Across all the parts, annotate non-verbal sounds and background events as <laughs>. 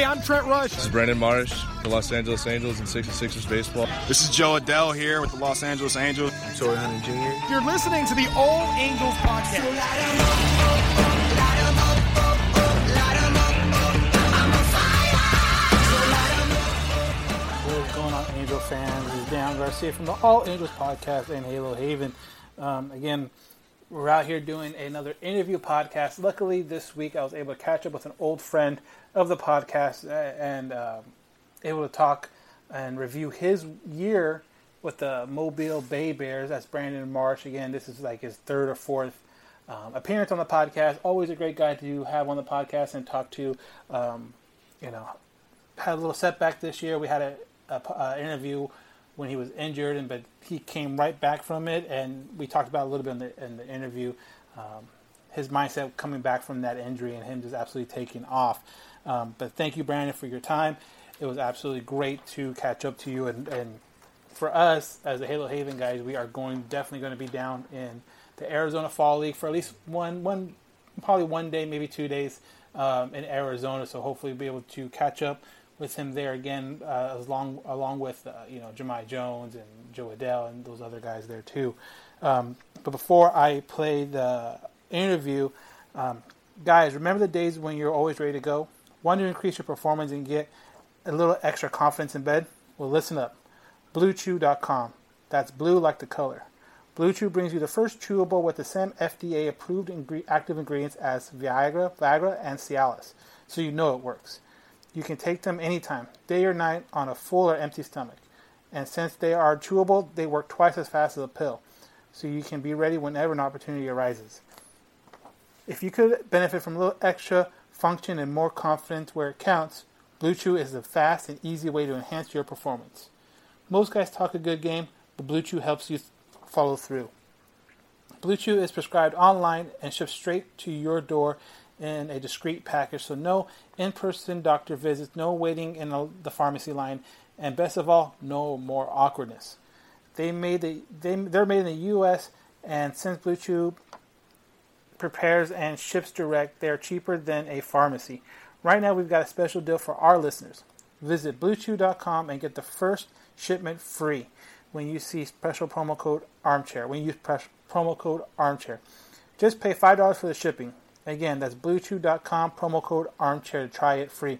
Hey, I'm Trent Rush. This is Brandon Marsh, the Los Angeles Angels and 66ers baseball. This is Jo Adell here with the Los Angeles Angels. Torii Hunter Jr. You're listening to the All Angels podcast. What's going on, Angel fans? This is Dan Garcia from the All Angels podcast in Halo Haven. Um, again, we're out here doing another interview podcast. Luckily, this week I was able to catch up with an old friend of the podcast uh, and um able to talk and review his year with the Mobile Bay Bears. That's Brandon Marsh. Again, this is like his third or fourth um, appearance on the podcast. Always a great guy to have on the podcast and talk to. Um, you know, had a little setback this year. We had an a interview when he was injured, and but he came right back from it, and we talked about a little bit in the, in the interview. Um, his mindset coming back from that injury and him just absolutely taking off. Um, but thank you, Brandon, for your time. It was absolutely great to catch up to you, and, and for us as the Halo Haven guys, we are going definitely going to be down in the Arizona Fall League for at least one one probably one day, maybe two days um, in Arizona. So hopefully, we'll be able to catch up with him there again, uh, along along with uh, you know Jahmai Jones and Jo Adell and those other guys there too. Um, but before I play the interview, um, guys, remember the days when you're always ready to go, want to increase your performance and get a little extra confidence in bed? Well, listen up. BlueChew.com. That's blue like the color. Blue Chew brings you the first chewable with the same FDA approved ingre- active ingredients as Viagra, Viagra, and Cialis, so you know it works. You can take them anytime, day or night, on a full or empty stomach. And since they are chewable, they work twice as fast as a pill, so you can be ready whenever an opportunity arises. If you could benefit from a little extra function and more confidence where it counts, Blue Chew is the fast and easy way to enhance your performance. Most guys talk a good game, but Blue Chew helps you follow through. Blue Chew is prescribed online and shipped straight to your door in a discreet package, so no in-person doctor visits, no waiting in the pharmacy line, and best of all, no more awkwardness. They made the they they're made in the U.S. and since Blue Chew prepares and ships direct, they are cheaper than a pharmacy. Right now, we've got a special deal for our listeners. Visit BlueChew.com and get the first shipment free when you see special promo code armchair. When you use promo code armchair, just pay five dollars for the shipping. Again, that's BlueChew.com promo code armchair to try it free.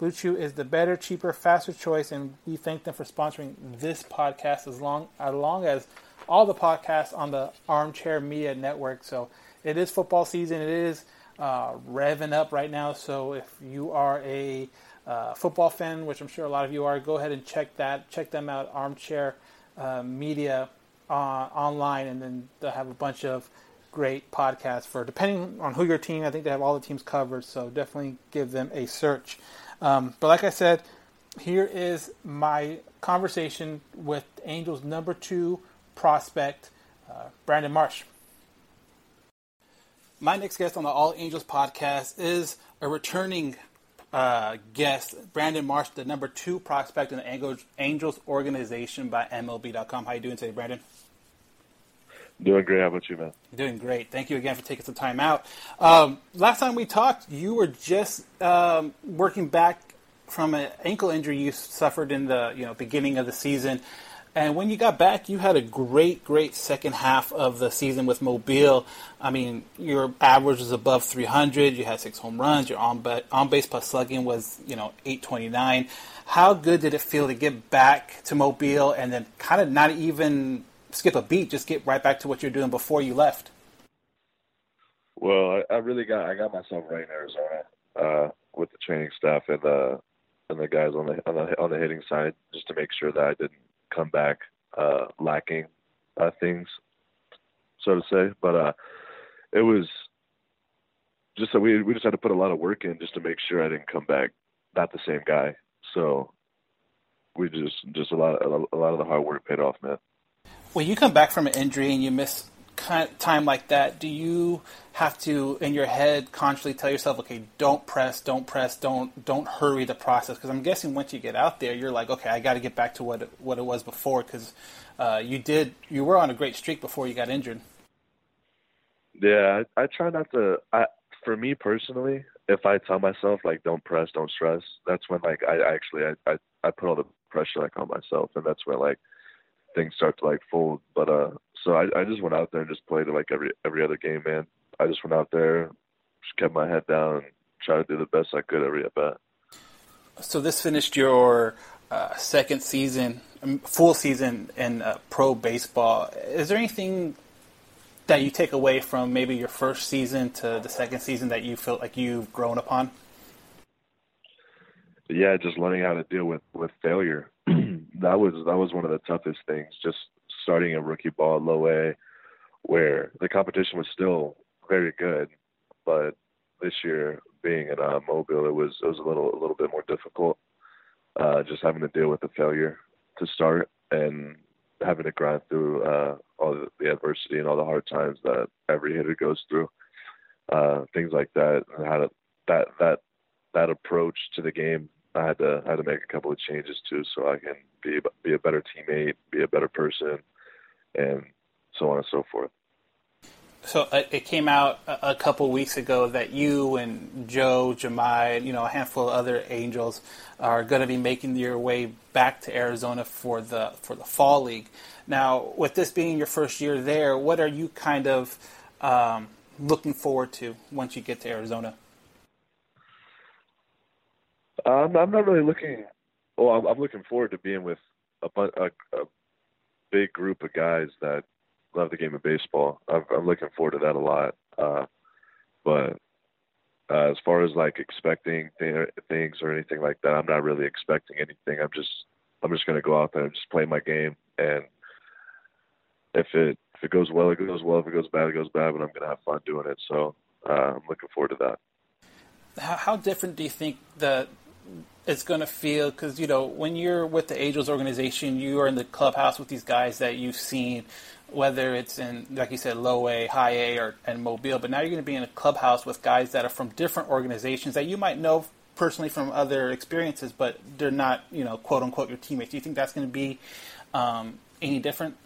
Blue Chew is the better, cheaper, faster choice, and we thank them for sponsoring this podcast as long as long as all the podcasts on the Armchair Media Network. So it is football season. It is uh, revving up right now. So if you are a uh, football fan, which I'm sure a lot of you are, go ahead and check that. Check them out, Armchair uh, Media uh, online, and then they'll have a bunch of great podcast for depending on who your team. I think they have all the teams covered. So definitely give them a search. Um, but like I said, here is my conversation with Angels number two prospect, uh, Brandon Marsh. My next guest on the All Angels podcast is a returning uh, guest, Brandon Marsh, the number two prospect in the Angels, Angels organization by MLB.com. How you doing today, Brandon? Doing great. How about you, man? Doing great. Thank you again for taking some time out. Um, last time we talked, you were just um, working back from an ankle injury you suffered in the you know beginning of the season. And when you got back, you had a great, great second half of the season with Mobile. I mean, your average was above 300. You had six home runs. Your on, ba- on base plus slugging was, you know, 829. How good did it feel to get back to Mobile and then kind of not even skip a beat, just get right back to what you're doing before you left? Well, I, I really got I got myself right in Arizona uh, with the training staff and the and the guys on the on the on the hitting side, just to make sure that I didn't come back uh, lacking uh, things, so to say. But uh, it was just that we we just had to put a lot of work in just to make sure I didn't come back not the same guy. So we just just a lot a lot of the hard work paid off, man. When you come back from an injury and you miss time like that, do you have to, in your head, consciously tell yourself, okay, don't press, don't press, don't don't hurry the process? Because I'm guessing once you get out there, you're like, okay, I got to get back to what it, what it was before, because uh, you did you were on a great streak before you got injured. Yeah, I, I try not to. I for me personally, if I tell myself like don't press, don't stress, that's when like I actually I I, I put all the pressure like on myself, and that's when like things start to like fold. But uh, so I I just went out there and just played like every every other game, man. I just went out there, just kept my head down, and tried to do the best I could every at bat. So this finished your uh, second season, um, full season in uh, pro baseball. Is there anything that you take away from maybe your first season to the second season that you felt like you've grown upon? yeah, just learning how to deal with with failure. <clears throat> that was that was one of the toughest things. Just starting a rookie ball at low A, where the competition was still very good, but this year being in uh, Mobile, it was it was a little a little bit more difficult. Uh, just having to deal with the failure to start and having to grind through uh, all the, the adversity and all the hard times that every hitter goes through. Uh, things like that, and how to that that that approach to the game I had to I had to make a couple of changes too, so I can be be a better teammate, be a better person, and so on and so forth. So uh, it came out a, couple weeks ago that you and Joe, Jahmai, you know, a handful of other Angels are going to be making your way back to Arizona for the for the fall league. Now, with this being your first year there, what are you kind of um, looking forward to once you get to Arizona? Um, I'm not really looking. Well, I'm, I'm looking forward to being with a, a, a big group of guys that love the game of baseball. I'm, I'm looking forward to that a lot. Uh, but uh, as far as like expecting th- things or anything like that, I'm not really expecting anything. I'm just I'm just gonna go out there and just play my game, and if it if it goes well, it goes well. If it goes bad, it goes bad. But I'm gonna have fun doing it. So uh, I'm looking forward to that. How, how different do you think that it's going to feel? Because you know, when you're with the Angels organization, you are in the clubhouse with these guys that you've seen, whether it's in, like you said, low A, high A, or and Mobile. But now you're going to be in a clubhouse with guys that are from different organizations that you might know personally from other experiences, but they're not, you know, quote unquote your teammates. Do you think that's going to be um, any different?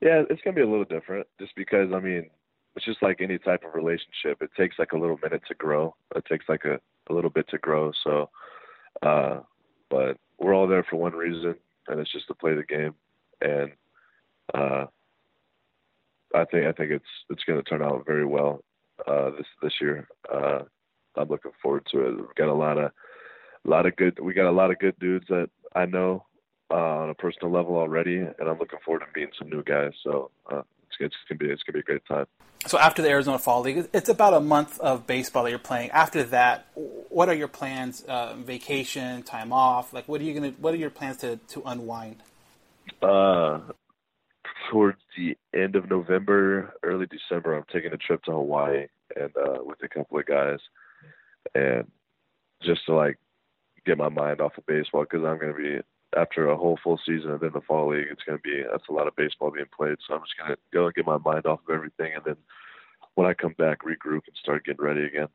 Yeah, it's gonna be a little different, just because I mean, it's just like any type of relationship. It takes like a little minute to grow. It takes like a, a little bit to grow. So, uh, but we're all there for one reason, and it's just to play the game. And uh, I think I think it's it's going to turn out very well uh, this this year. Uh, I'm looking forward to it. We've got a lot of a lot of good. We got a lot of good dudes that I know uh, on a personal level already, and I'm looking forward to meeting some new guys. So uh, it's, gonna be it's gonna be a great time. So after the Arizona Fall League, it's about a month of baseball that you're playing. After that, what are your plans? Uh, vacation, time off? Like, what are you gonna? What are your plans to to unwind? Uh, towards the end of November, early December, I'm taking a trip to Hawaii and uh, with a couple of guys, and just to like get my mind off of baseball because I'm gonna be after a whole full season and then the fall league. It's gonna be that's a lot of baseball being played, so I'm just gonna go and get my mind off of everything, and then when I come back, regroup and start getting ready again.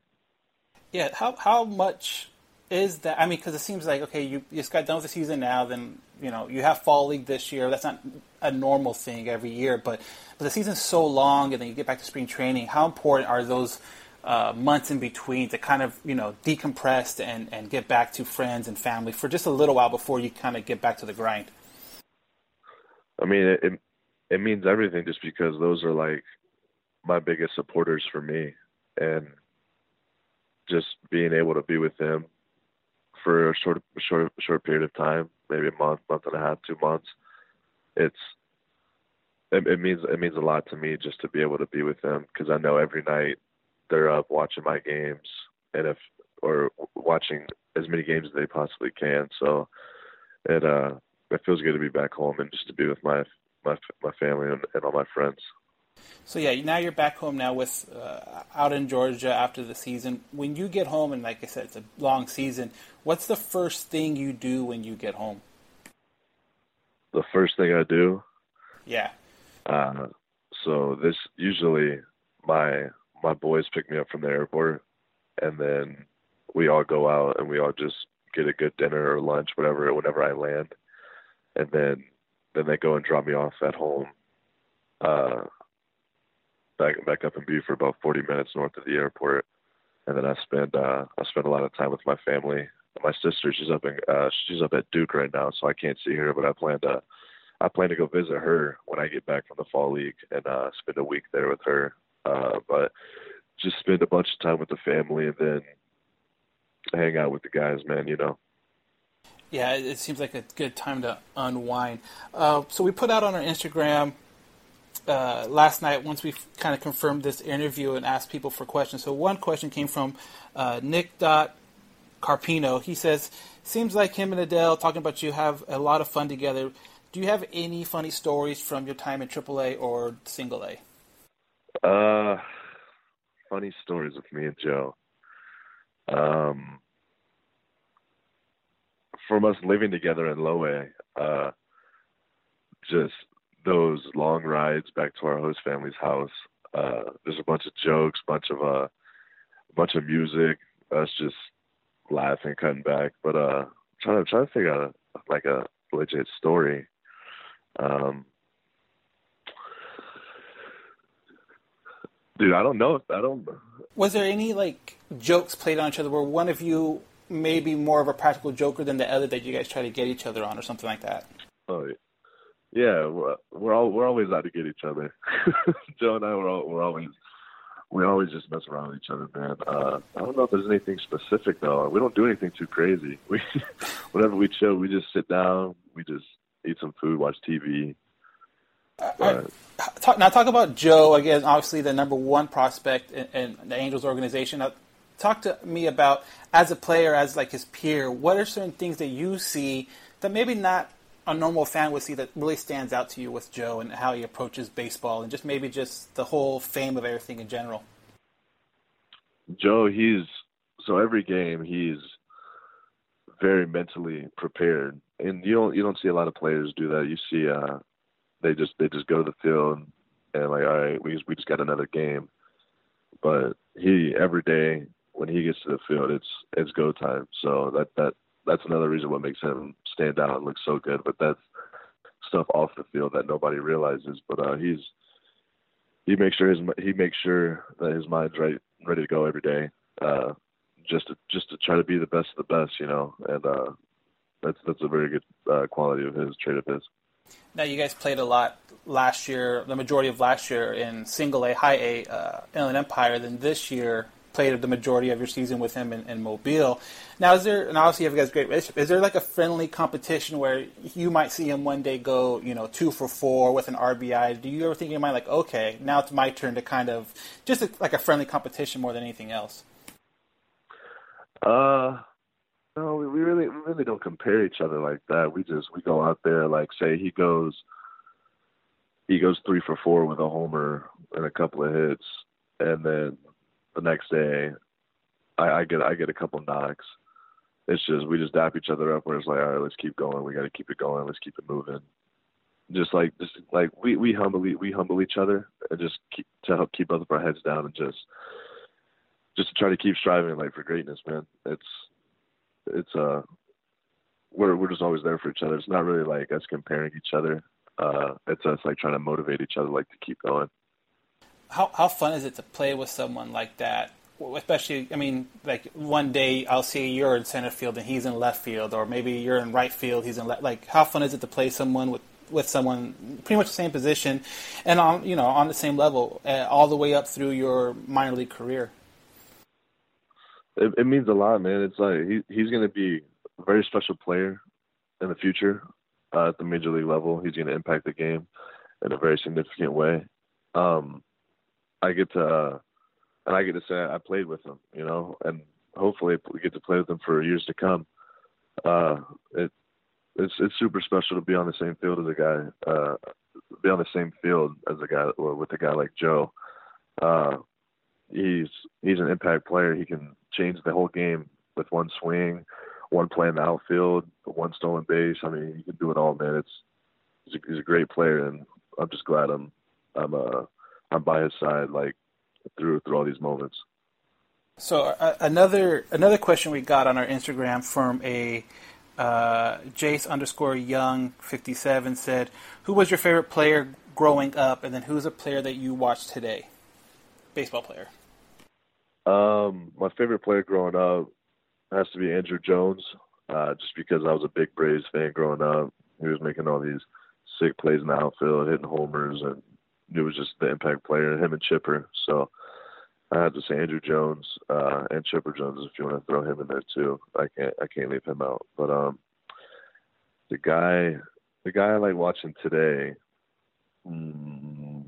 Yeah, how how much is that? I mean, because it seems like okay, you you just got done with the season now, then you know you have fall league this year. That's not a normal thing every year, but but the season's so long, and then you get back to spring training. How important are those? Uh, months in between to kind of you know decompress and, and get back to friends and family for just a little while before you kind of get back to the grind. I mean, it, it means everything just because those are like my biggest supporters for me, and just being able to be with them for a short short short period of time, maybe a month, month and a half, two months. It's it, it means it means a lot to me just to be able to be with them because I know every night they're up watching my games and if or watching as many games as they possibly can. So it uh it feels good to be back home and just to be with my my my family and, and all my friends. So yeah, now you're back home now with uh, out in Georgia after the season. When you get home, and like I said, it's a long season. What's the first thing you do when you get home? The first thing I do, Yeah. uh, so this usually my my boys pick me up from the airport, and then we all go out and we all just get a good dinner or lunch, whatever, whenever I land, and then then they go and drop me off at home. Uh, back back up in Buford, about 40 minutes north of the airport, and then I spend uh, I spend a lot of time with my family. My sister, she's up in uh, she's up at Duke right now, so I can't see her, but I plan to I plan to go visit her when I get back from the fall league and uh, spend a week there with her. Uh, but just spend a bunch of time with the family and then hang out with the guys, man. You know. Yeah, it seems like a good time to unwind. Uh, so we put out on our Instagram uh, last night once we kind of confirmed this interview and asked people for questions. So one question came from uh, Nick Dot Carpino. He says, "Seems like him and Adell talking about you have a lot of fun together. Do you have any funny stories from your time in AAA or Single A?" Uh, funny stories with me and Joe. Um, from us living together in Low A, uh, just those long rides back to our host family's house. Uh, there's a bunch of jokes, bunch of uh, a bunch of music. Us just laughing, cutting back. But uh, trying to trying to figure out a, like a legit story. Um, dude, I don't know. if I don't. Was there any like jokes played on each other where one of you may be more of a practical joker than the other that you guys try to get each other on or something like that? Oh, yeah, we're, we're all we're always out to get each other. <laughs> Joe and I we're all, we're always we always just mess around with each other, man. Uh, I don't know if there's anything specific though. We don't do anything too crazy. <laughs> We whenever we chill, we just sit down, we just eat some food, watch TV. Talk, now talk about Joe again. Obviously, the number one prospect in, in the Angels organization. Now, talk to me about as a player, as like his peer. What are certain things that you see that maybe not a normal fan would see that really stands out to you with Joe and how he approaches baseball and just maybe just the whole fame of everything in general? Joe, he's so every game he's very mentally prepared, and you don't you don't see a lot of players do that. You see, uh, they just they just go to the field and and like, all right, we just, we just got another game. But he every day when he gets to the field, it's it's go time. So that that that's another reason what makes him stand out and look so good. But that's stuff off the field that nobody realizes. But uh, he's he makes sure his he makes sure that his mind's right ready to go every day. Uh, just to just to try to be the best of the best, you know, and uh, that's that's a very good uh, quality of his trait of his. Now, you guys played a lot last year, the majority of last year in single A, high A, uh, Inland Empire. Then this year, played the majority of your season with him in, in Mobile. Now, is there, and obviously you have guys great relationship, is there like a friendly competition where you might see him one day go, you know, two for four with an RBI? Do you ever think in your mind, like, okay, now it's my turn to kind of, just a, like a friendly competition more than anything else? Uh, really don't compare each other like that. We just we go out there like say he goes he goes three for four with a homer and a couple of hits, and then the next day I, I get I get a couple knocks. It's just we just dap each other up where it's like all right, let's keep going. We got to keep it going. Let's keep it moving. Just like just like we we humbly we humble each other and just keep to help keep both of our heads down and just just to try to keep striving like for greatness, man. It's it's uh we're we're just always there for each other. It's not really like us comparing each other. Uh it's us like trying to motivate each other like to keep going. How, how fun is it to play with someone like that? Especially, I mean, like one day I'll see you're in center field and he's in left field, or maybe you're in right field, he's in left. Like, how fun is it to play someone with with someone pretty much the same position, and on you know on the same level, uh, all the way up through your minor league career? It, it means a lot, man. It's like he he's gonna be a very special player in the future uh, at the major league level. He's gonna impact the game, in a very significant way. Um, I get to, uh, and I get to say I played with him, you know, and hopefully we get to play with him for years to come. Uh, it, it's it's super special to be on the same field as a guy, uh, be on the same field as a guy or with a guy like Joe. Uh, he's he's an impact player. He can change the whole game with one swing, one play in the outfield, one stolen base. I mean, he can do it all, man. It's he's a, he's a great player, and I'm just glad I'm I'm uh I'm by his side like through through all these moments. So uh, another another question we got on our Instagram from a uh, Jace underscore Young fifty seven said, "Who was your favorite player growing up, and then who's a player that you watch today, baseball player?" Um, my favorite player growing up has to be Andruw Jones, uh, just because I was a big Braves fan growing up. He was making all these sick plays in the outfield, hitting homers, and it was just the impact player. Him and Chipper, so I had to say Andruw Jones uh, and Chipper Jones if you want to throw him in there too. I can't I can't leave him out. But um, the guy the guy I like watching today. Hmm,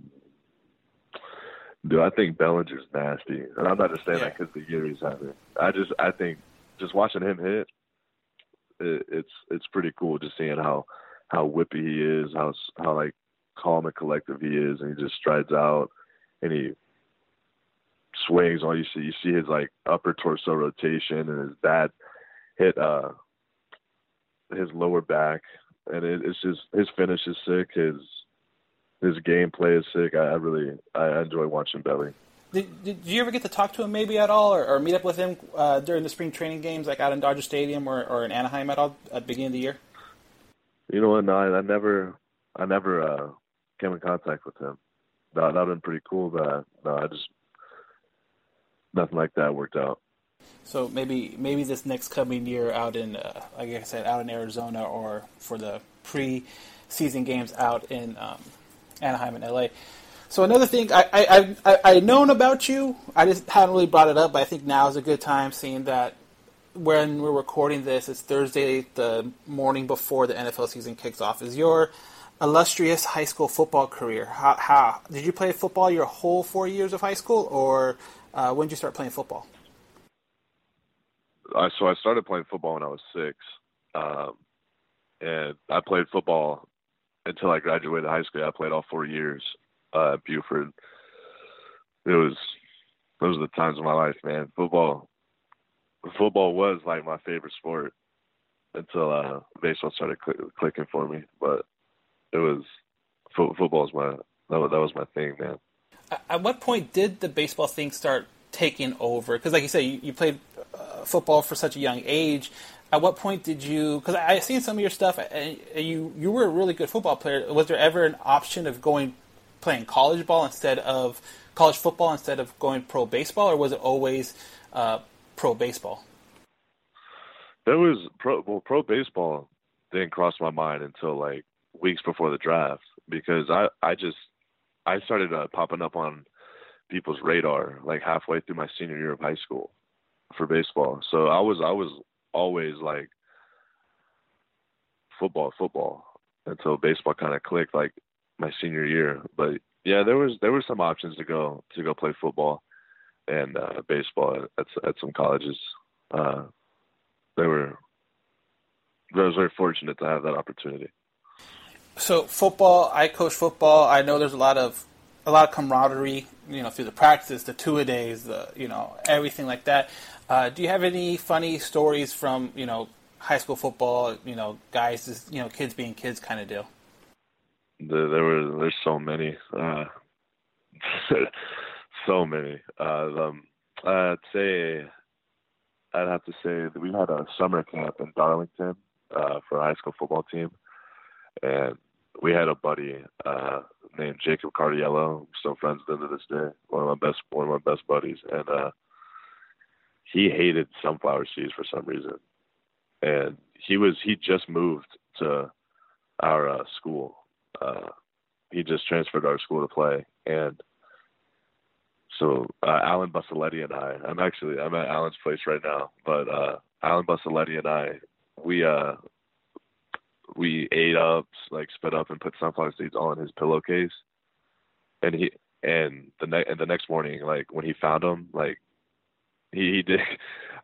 Dude, I think Bellinger's nasty, and I'm not just saying that 'cause that because the year he's having. I just, I think, just watching him hit, it, it's it's pretty cool just seeing how how whippy he is, how how like calm and collective he is, and he just strides out and he swings. All you see, you see his like upper torso rotation, and his dad hit uh his lower back, and it, it's just his finish is sick. His his gameplay is sick. I, I really I enjoy watching Belly. Did, did you ever get to talk to him maybe at all, or, or meet up with him uh, during the spring training games, like out in Dodger Stadium or, or in Anaheim at all at the beginning of the year? You know what? No, I, I never I never uh came in contact with him. That that'd been pretty cool, but no, I just nothing like that worked out. So maybe maybe this next coming year out in, uh, like I said, out in Arizona, or for the pre-season games out in um, Anaheim and LA. So another thing I I I I known about you, I just hadn't really brought it up, but I think now is a good time, seeing that when we're recording this, it's Thursday, the morning before the NFL season kicks off. Is your illustrious high school football career? How, how did you play football your whole four years of high school, or uh, when did you start playing football? I so I started playing football when I was six, um, and I played football until I graduated high school. I played all four years uh, Buford. It was those are the times of my life, man. Football, football was like my favorite sport until uh, baseball started cl- clicking for me. But it was fo- football was my that was, that was my thing, man. At- At what point did the baseball thing start taking over? Because, like you say, you, you played uh, football for such a young age. At what point did you? Because I I've seen some of your stuff, and you you were a really good football player. Was there ever an option of going playing college ball instead of college football instead of going pro baseball, or was it always uh, pro baseball? There was pro well, pro baseball didn't cross my mind until like weeks before the draft because I I just I started uh, popping up on people's radar like halfway through my senior year of high school for baseball. So I was I was always like football football until baseball kind of clicked like my senior year. But yeah, there was there were some options to go to go play football and uh, baseball at at some colleges. Uh, they were I was very fortunate to have that opportunity. So football, I coach football. I know there's a lot of a lot of camaraderie, you know, through the practices, the two a days, the you know everything like that. Uh, do you have any funny stories from you know high school football? You know, guys, just, you know, kids being kids kind of deal. There, there were there's so many, uh, <laughs> so many. Uh, um, I'd say I'd have to say that we had a summer camp in Darlington uh, for a high school football team, and we had a buddy uh, named Jacob Cardiello. I'm still friends with him to this day. One of my best one of my best buddies, and uh, he hated sunflower seeds for some reason, and he was he just moved to our uh, school. Uh, he just transferred to our school to play, and so uh, Alan Bussaletti and I, I'm actually I'm at Alan's place right now, but uh, Alan Bussaletti and I, we uh, we ate up, like split up and put sunflower seeds on his pillowcase. And he and the ne- and the next morning, like when he found them, like he, he did. <laughs>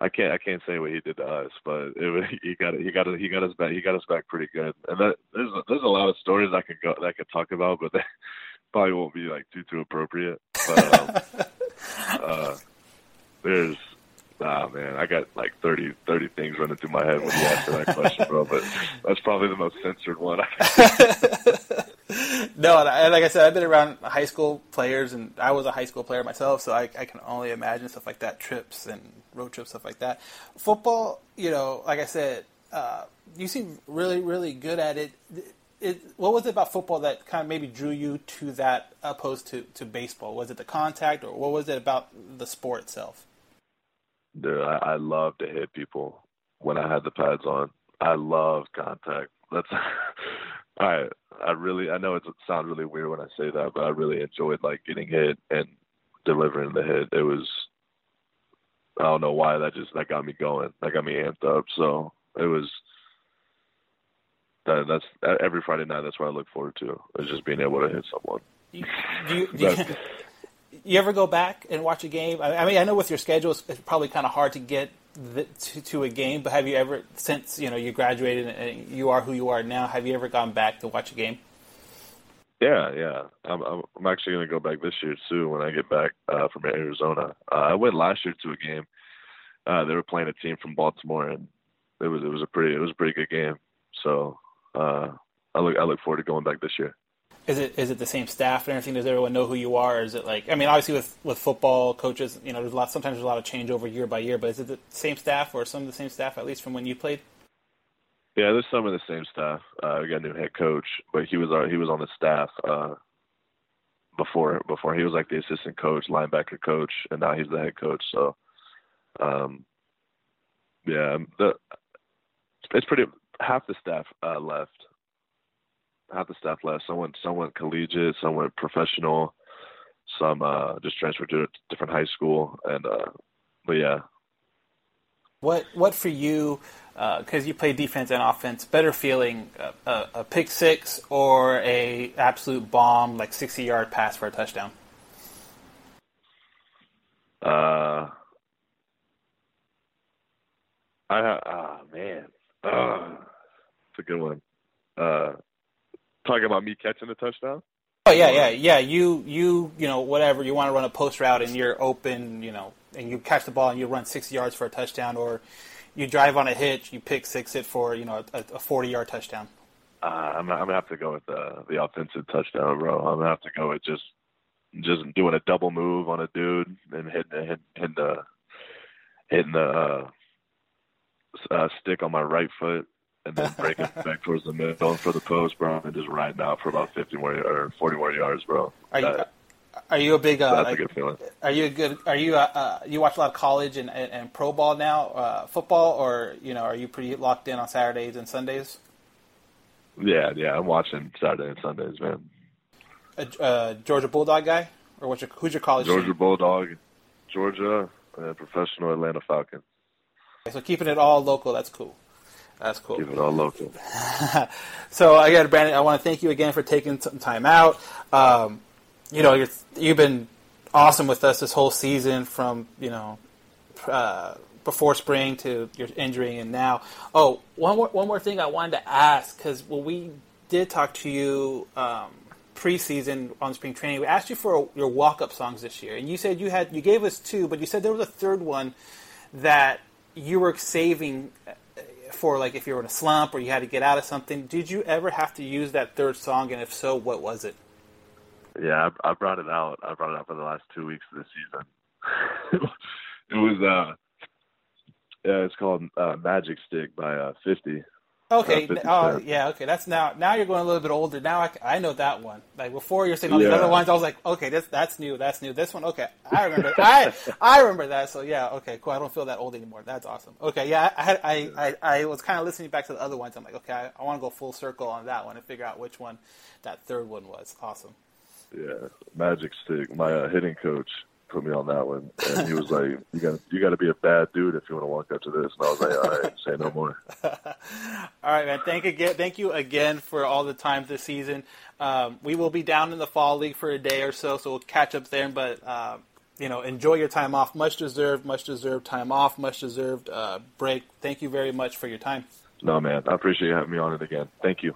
I can't I can't say what he did to us, but it was, <laughs> he got he got he got us back he got us back pretty good. And that there's a, there's a lot of stories I could go that I could talk about, but <laughs> they probably won't be like too too appropriate. But um, uh, there's ah man, I got like 30, 30 things running through my head when you asked that question, bro. But that's probably the most censored one. No, like I said, I've been around high school players, and I was a high school player myself, so I, I can only imagine stuff like that, trips and road trips, stuff like that. Football, you know, like I said, uh, you seem really, really good at it. It, what was it about football that kind of maybe drew you to that opposed to, to baseball? Was it the contact, or what was it about the sport itself? Dude, I, I love to hit people when I had the pads on. I love contact. That's <laughs> I I really I know it sounds really weird when I say that, but I really enjoyed like getting hit and delivering the hit. It was I don't know why that just that got me going. That got me amped up. So it was that that's every Friday night. That's what I look forward to. Is just being able to hit someone. Do you, do you, <laughs> you ever go back and watch a game? I I mean, I know with your schedule, it's probably kind of hard to get the, to, to a game. But have you ever, since you know you graduated and you are who you are now, have you ever gone back to watch a game? Yeah, yeah. I'm I'm, actually gonna go back this year too when I get back uh, from Arizona. Uh, I went last year to a game. Uh, they were playing a team from Baltimore, and it was it was a pretty it was a pretty good game. So uh, I look I look forward to going back this year. Is it is it the same staff and everything? Does everyone know who you are? Is it like I mean, obviously with, with football coaches, you know, there's a lot. Sometimes there's a lot of changeover year by year. But is it the same staff or some of the same staff at least from when you played? Yeah, there's some of the same staff. Uh, we got a new head coach, but he was our, he was on the staff uh, before before he was like the assistant coach, linebacker coach, and now he's the head coach. So, um, yeah, the it's pretty half the staff uh, left. Half the staff left. Someone someone collegiate, someone professional, some uh, just transferred to a different high school, and uh, but yeah, What what for you? Because you play defense and offense, better feeling a, a, a pick six or a absolute bomb like sixty yard pass for a touchdown? Uh, I ah man, uh, it's a good one. Uh, talking about me catching the touchdown. Oh yeah, yeah, yeah. You you you know whatever you want to run a post route and you're open, you know, and you catch the ball and you run six yards for a touchdown, or you drive on a hitch, you pick six it for you know a, a forty yard touchdown. Uh, I'm I'm gonna have to go with the the offensive touchdown, bro. I'm gonna have to go with just just doing a double move on a dude and hitting the hitting the hitting the uh, uh, stick on my right foot and then breaking back towards the middle for the post, bro, and just riding out for about 50 more or 40 more yards, bro. Are you are you a big uh, that's like, a good feeling. Are you a good? Are you uh, uh, you watch a lot of college and, and, and pro ball now, uh, football, or you know, are you pretty locked in on Saturdays and Sundays? Yeah, yeah, I'm watching Saturday and Sundays, man. A uh, Georgia Bulldog guy, or what's your who's your college? Georgia team? Bulldog, Georgia, and professional Atlanta Falcons. Okay, So keeping it all local, that's cool. That's cool. Keep it all local. So again, Brandon, I want to thank you again for taking some time out. Um, you know, you're, you've been awesome with us this whole season, from you know uh, before spring to your injury and now. Oh, one more one more thing I wanted to ask because when we did talk to you um, preseason on spring training, we asked you for your walk up songs this year, and you said you had you gave us two, but you said there was a third one that you were saving for like if you were in a slump or you had to get out of something. Did you ever have to use that third song, and if so, what was it? Yeah, I, I brought it out. I brought it out for the last two weeks of the season. <laughs> it was uh, yeah, it's called uh, Magic Stick by uh, Fifty. Okay. Uh, 50 oh, yeah. Okay. That's now. Now you're going a little bit older. Now I, I know that one. Like before, you're saying all these Yeah. other ones. I was like, okay, this that's new. That's new. This one, okay. I remember. I I remember that. So yeah. Okay. Cool. I don't feel that old anymore. That's awesome. Okay. Yeah. I had I I, I was kind of listening back to the other ones. I'm like, okay, I, I want to go full circle on that one and figure out which one that third one was. Awesome. Yeah, Magic Stick. My uh, hitting coach, put me on that one, and he was like, <laughs> "You got you got to be a bad dude if you want to walk up to this." And I was like, "All right, say no more." <laughs> All right, man. Thank again. Thank you again for all the time this season. Um, we will be down in the fall league for a day or so, so we'll catch up there. But uh, you know, enjoy your time off. Much deserved. Much deserved time off. Much deserved uh, break. Thank you very much for your time. No, man, I appreciate you having me on it again. Thank you.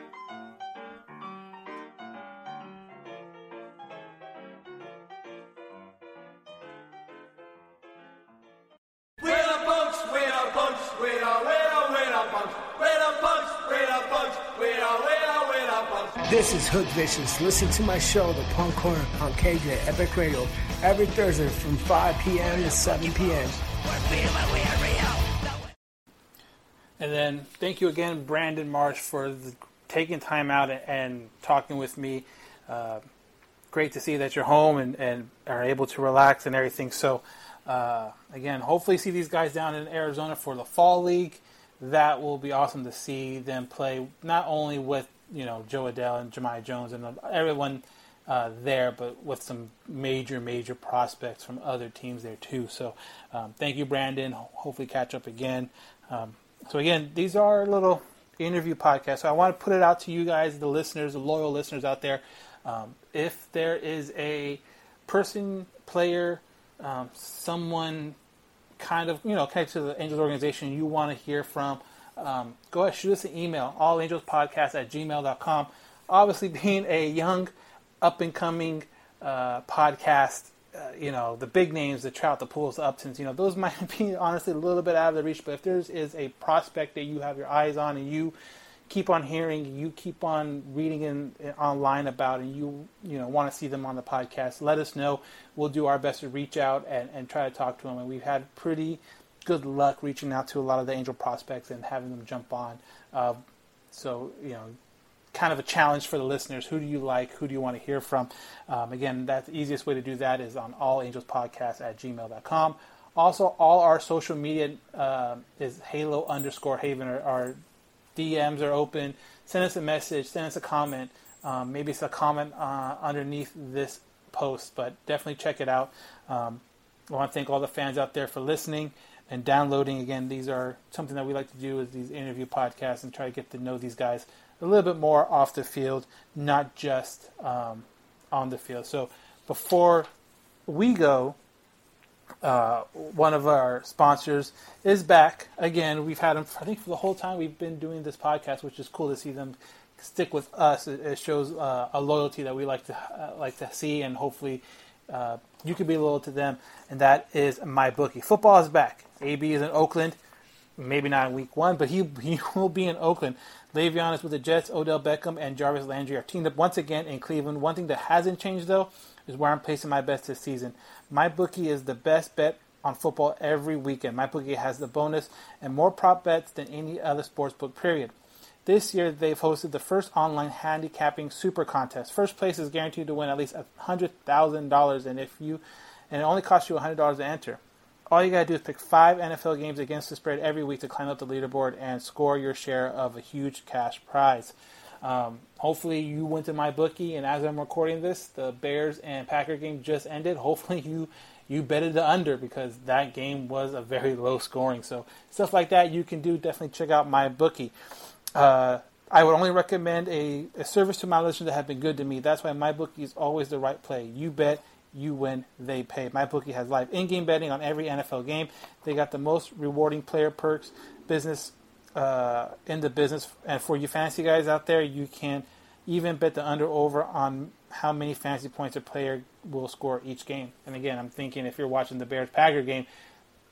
Listen to my show, The Punk Corner, on KJ Epic Radio, every Thursday from 5 p.m. to 7 p.m. And then thank you again, Brandon Marsh, for the, taking time out and, and talking with me. Uh, great to see that you're home and, and are able to relax and everything. So, uh, again, hopefully see these guys down in Arizona for the fall league. That will be awesome to see them play not only with you know Jo Adell and Jahmai Jones and everyone uh, there, but with some major major prospects from other teams there too. So, um, thank you, Brandon. Hopefully, catch up again. Um, so again, these are little interview podcasts. So I want to put it out to you guys, the listeners, the loyal listeners out there. Um, if there is a person, player, um, someone kind of you know connected to the Angels organization you want to hear from, um, go ahead shoot us an email allangelspodcast at gmail.com. Obviously, being a young, up and coming uh, podcast, uh, you know the big names, the Trout, the Pujols, the Uptons, you know those <laughs> might be honestly a little bit out of the reach. But if there is a prospect that you have your eyes on and you keep on hearing, you keep on reading in, in online about, and you you know want to see them on the podcast, let us know. We'll do our best to reach out and, and try to talk to them. And we've had pretty good luck reaching out to a lot of the angel prospects and having them jump on. Uh, so you know, kind of a challenge for the listeners. Who do you like? Who do you want to hear from? Um, again, that's the easiest way to do that is on allangelspodcast at gmail.com. Also, all our social media uh, is Halo underscore Haven. Our, our DMs are open. Send us a message. Send us a comment. Um, maybe it's a comment uh, underneath this post, but definitely check it out. Um, I want to thank all the fans out there for listening and downloading. Again, these are something that we like to do is these interview podcasts and try to get to know these guys a little bit more off the field, not just um, on the field. So before we go, uh, one of our sponsors is back again. We've had them, I think, for the whole time we've been doing this podcast, which is cool to see them stick with us. It, it shows uh, a loyalty that we like to uh, like to see, and hopefully uh, you can be loyal to them. And that is my bookie. Football is back. AB is in Oakland. Maybe not in week one, but he <laughs> he will be in Oakland. Le'Veon is with the Jets. Odell Beckham and Jarvis Landry are teamed up once again in Cleveland. One thing that hasn't changed though is where I'm placing my bets this season. My bookie is the best bet on football every weekend. My bookie has the bonus and more prop bets than any other sports book. Period. This year, they've hosted the first online handicapping super contest. First place is guaranteed to win at least hundred thousand dollars, and if you, and it only costs you hundred dollars to enter. All you gotta do is pick five NFL games against the spread every week to climb up the leaderboard and score your share of a huge cash prize. Um, hopefully, you went to my bookie, and as I'm recording this, the Bears and Packer game just ended. <laughs> Hopefully, you you betted the under because that game was a very low scoring. So stuff like that you can do. Definitely check out my bookie. Uh, I would only recommend a, a service to my listeners that have been good to me. That's why my bookie is always the right play. You bet, you win, they pay. My bookie has live in-game betting on every NFL game. They got the most rewarding player perks, business uh, in the business, and for you fantasy guys out there, you can even bet the under over on how many fantasy points a player will score each game. And again, I'm thinking if you're watching the Bears Packer game,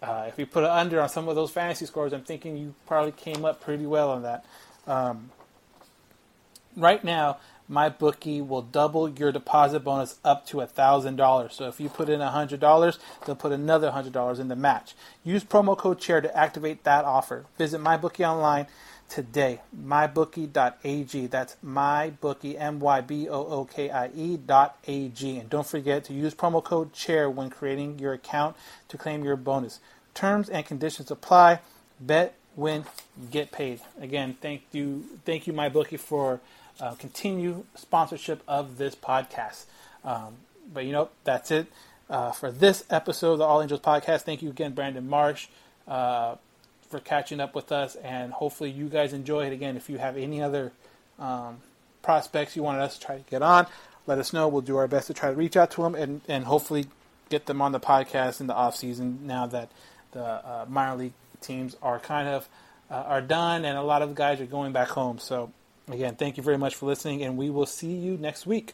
uh, if you put an under on some of those fantasy scores, I'm thinking you probably came up pretty well on that. Um, right now, MyBookie will double your deposit bonus up to $1,000. So if you put in $100, they'll put another $100 in the match. Use promo code CHAIR to activate that offer. Visit MyBookie online today. MyBookie.ag. That's MyBookie, M-Y-B-O-O-K-I-E dot A-G. And don't forget to use promo code CHAIR when creating your account to claim your bonus. Terms and conditions apply. Bet, win, get paid. Again, thank you, thank you, MyBookie, for uh, continue sponsorship of this podcast. Um, but you know, that's it uh, for this episode of the All Angels podcast. Thank you again, Brandon Marsh, uh, for catching up with us, and hopefully you guys enjoy it. Again, if you have any other um, prospects you wanted us to try to get on, let us know. We'll do our best to try to reach out to them and, and hopefully get them on the podcast in the off season now that the uh, minor league teams are kind of uh, are done and a lot of guys are going back home. So Again, thank you very much for listening, and we will see you next week.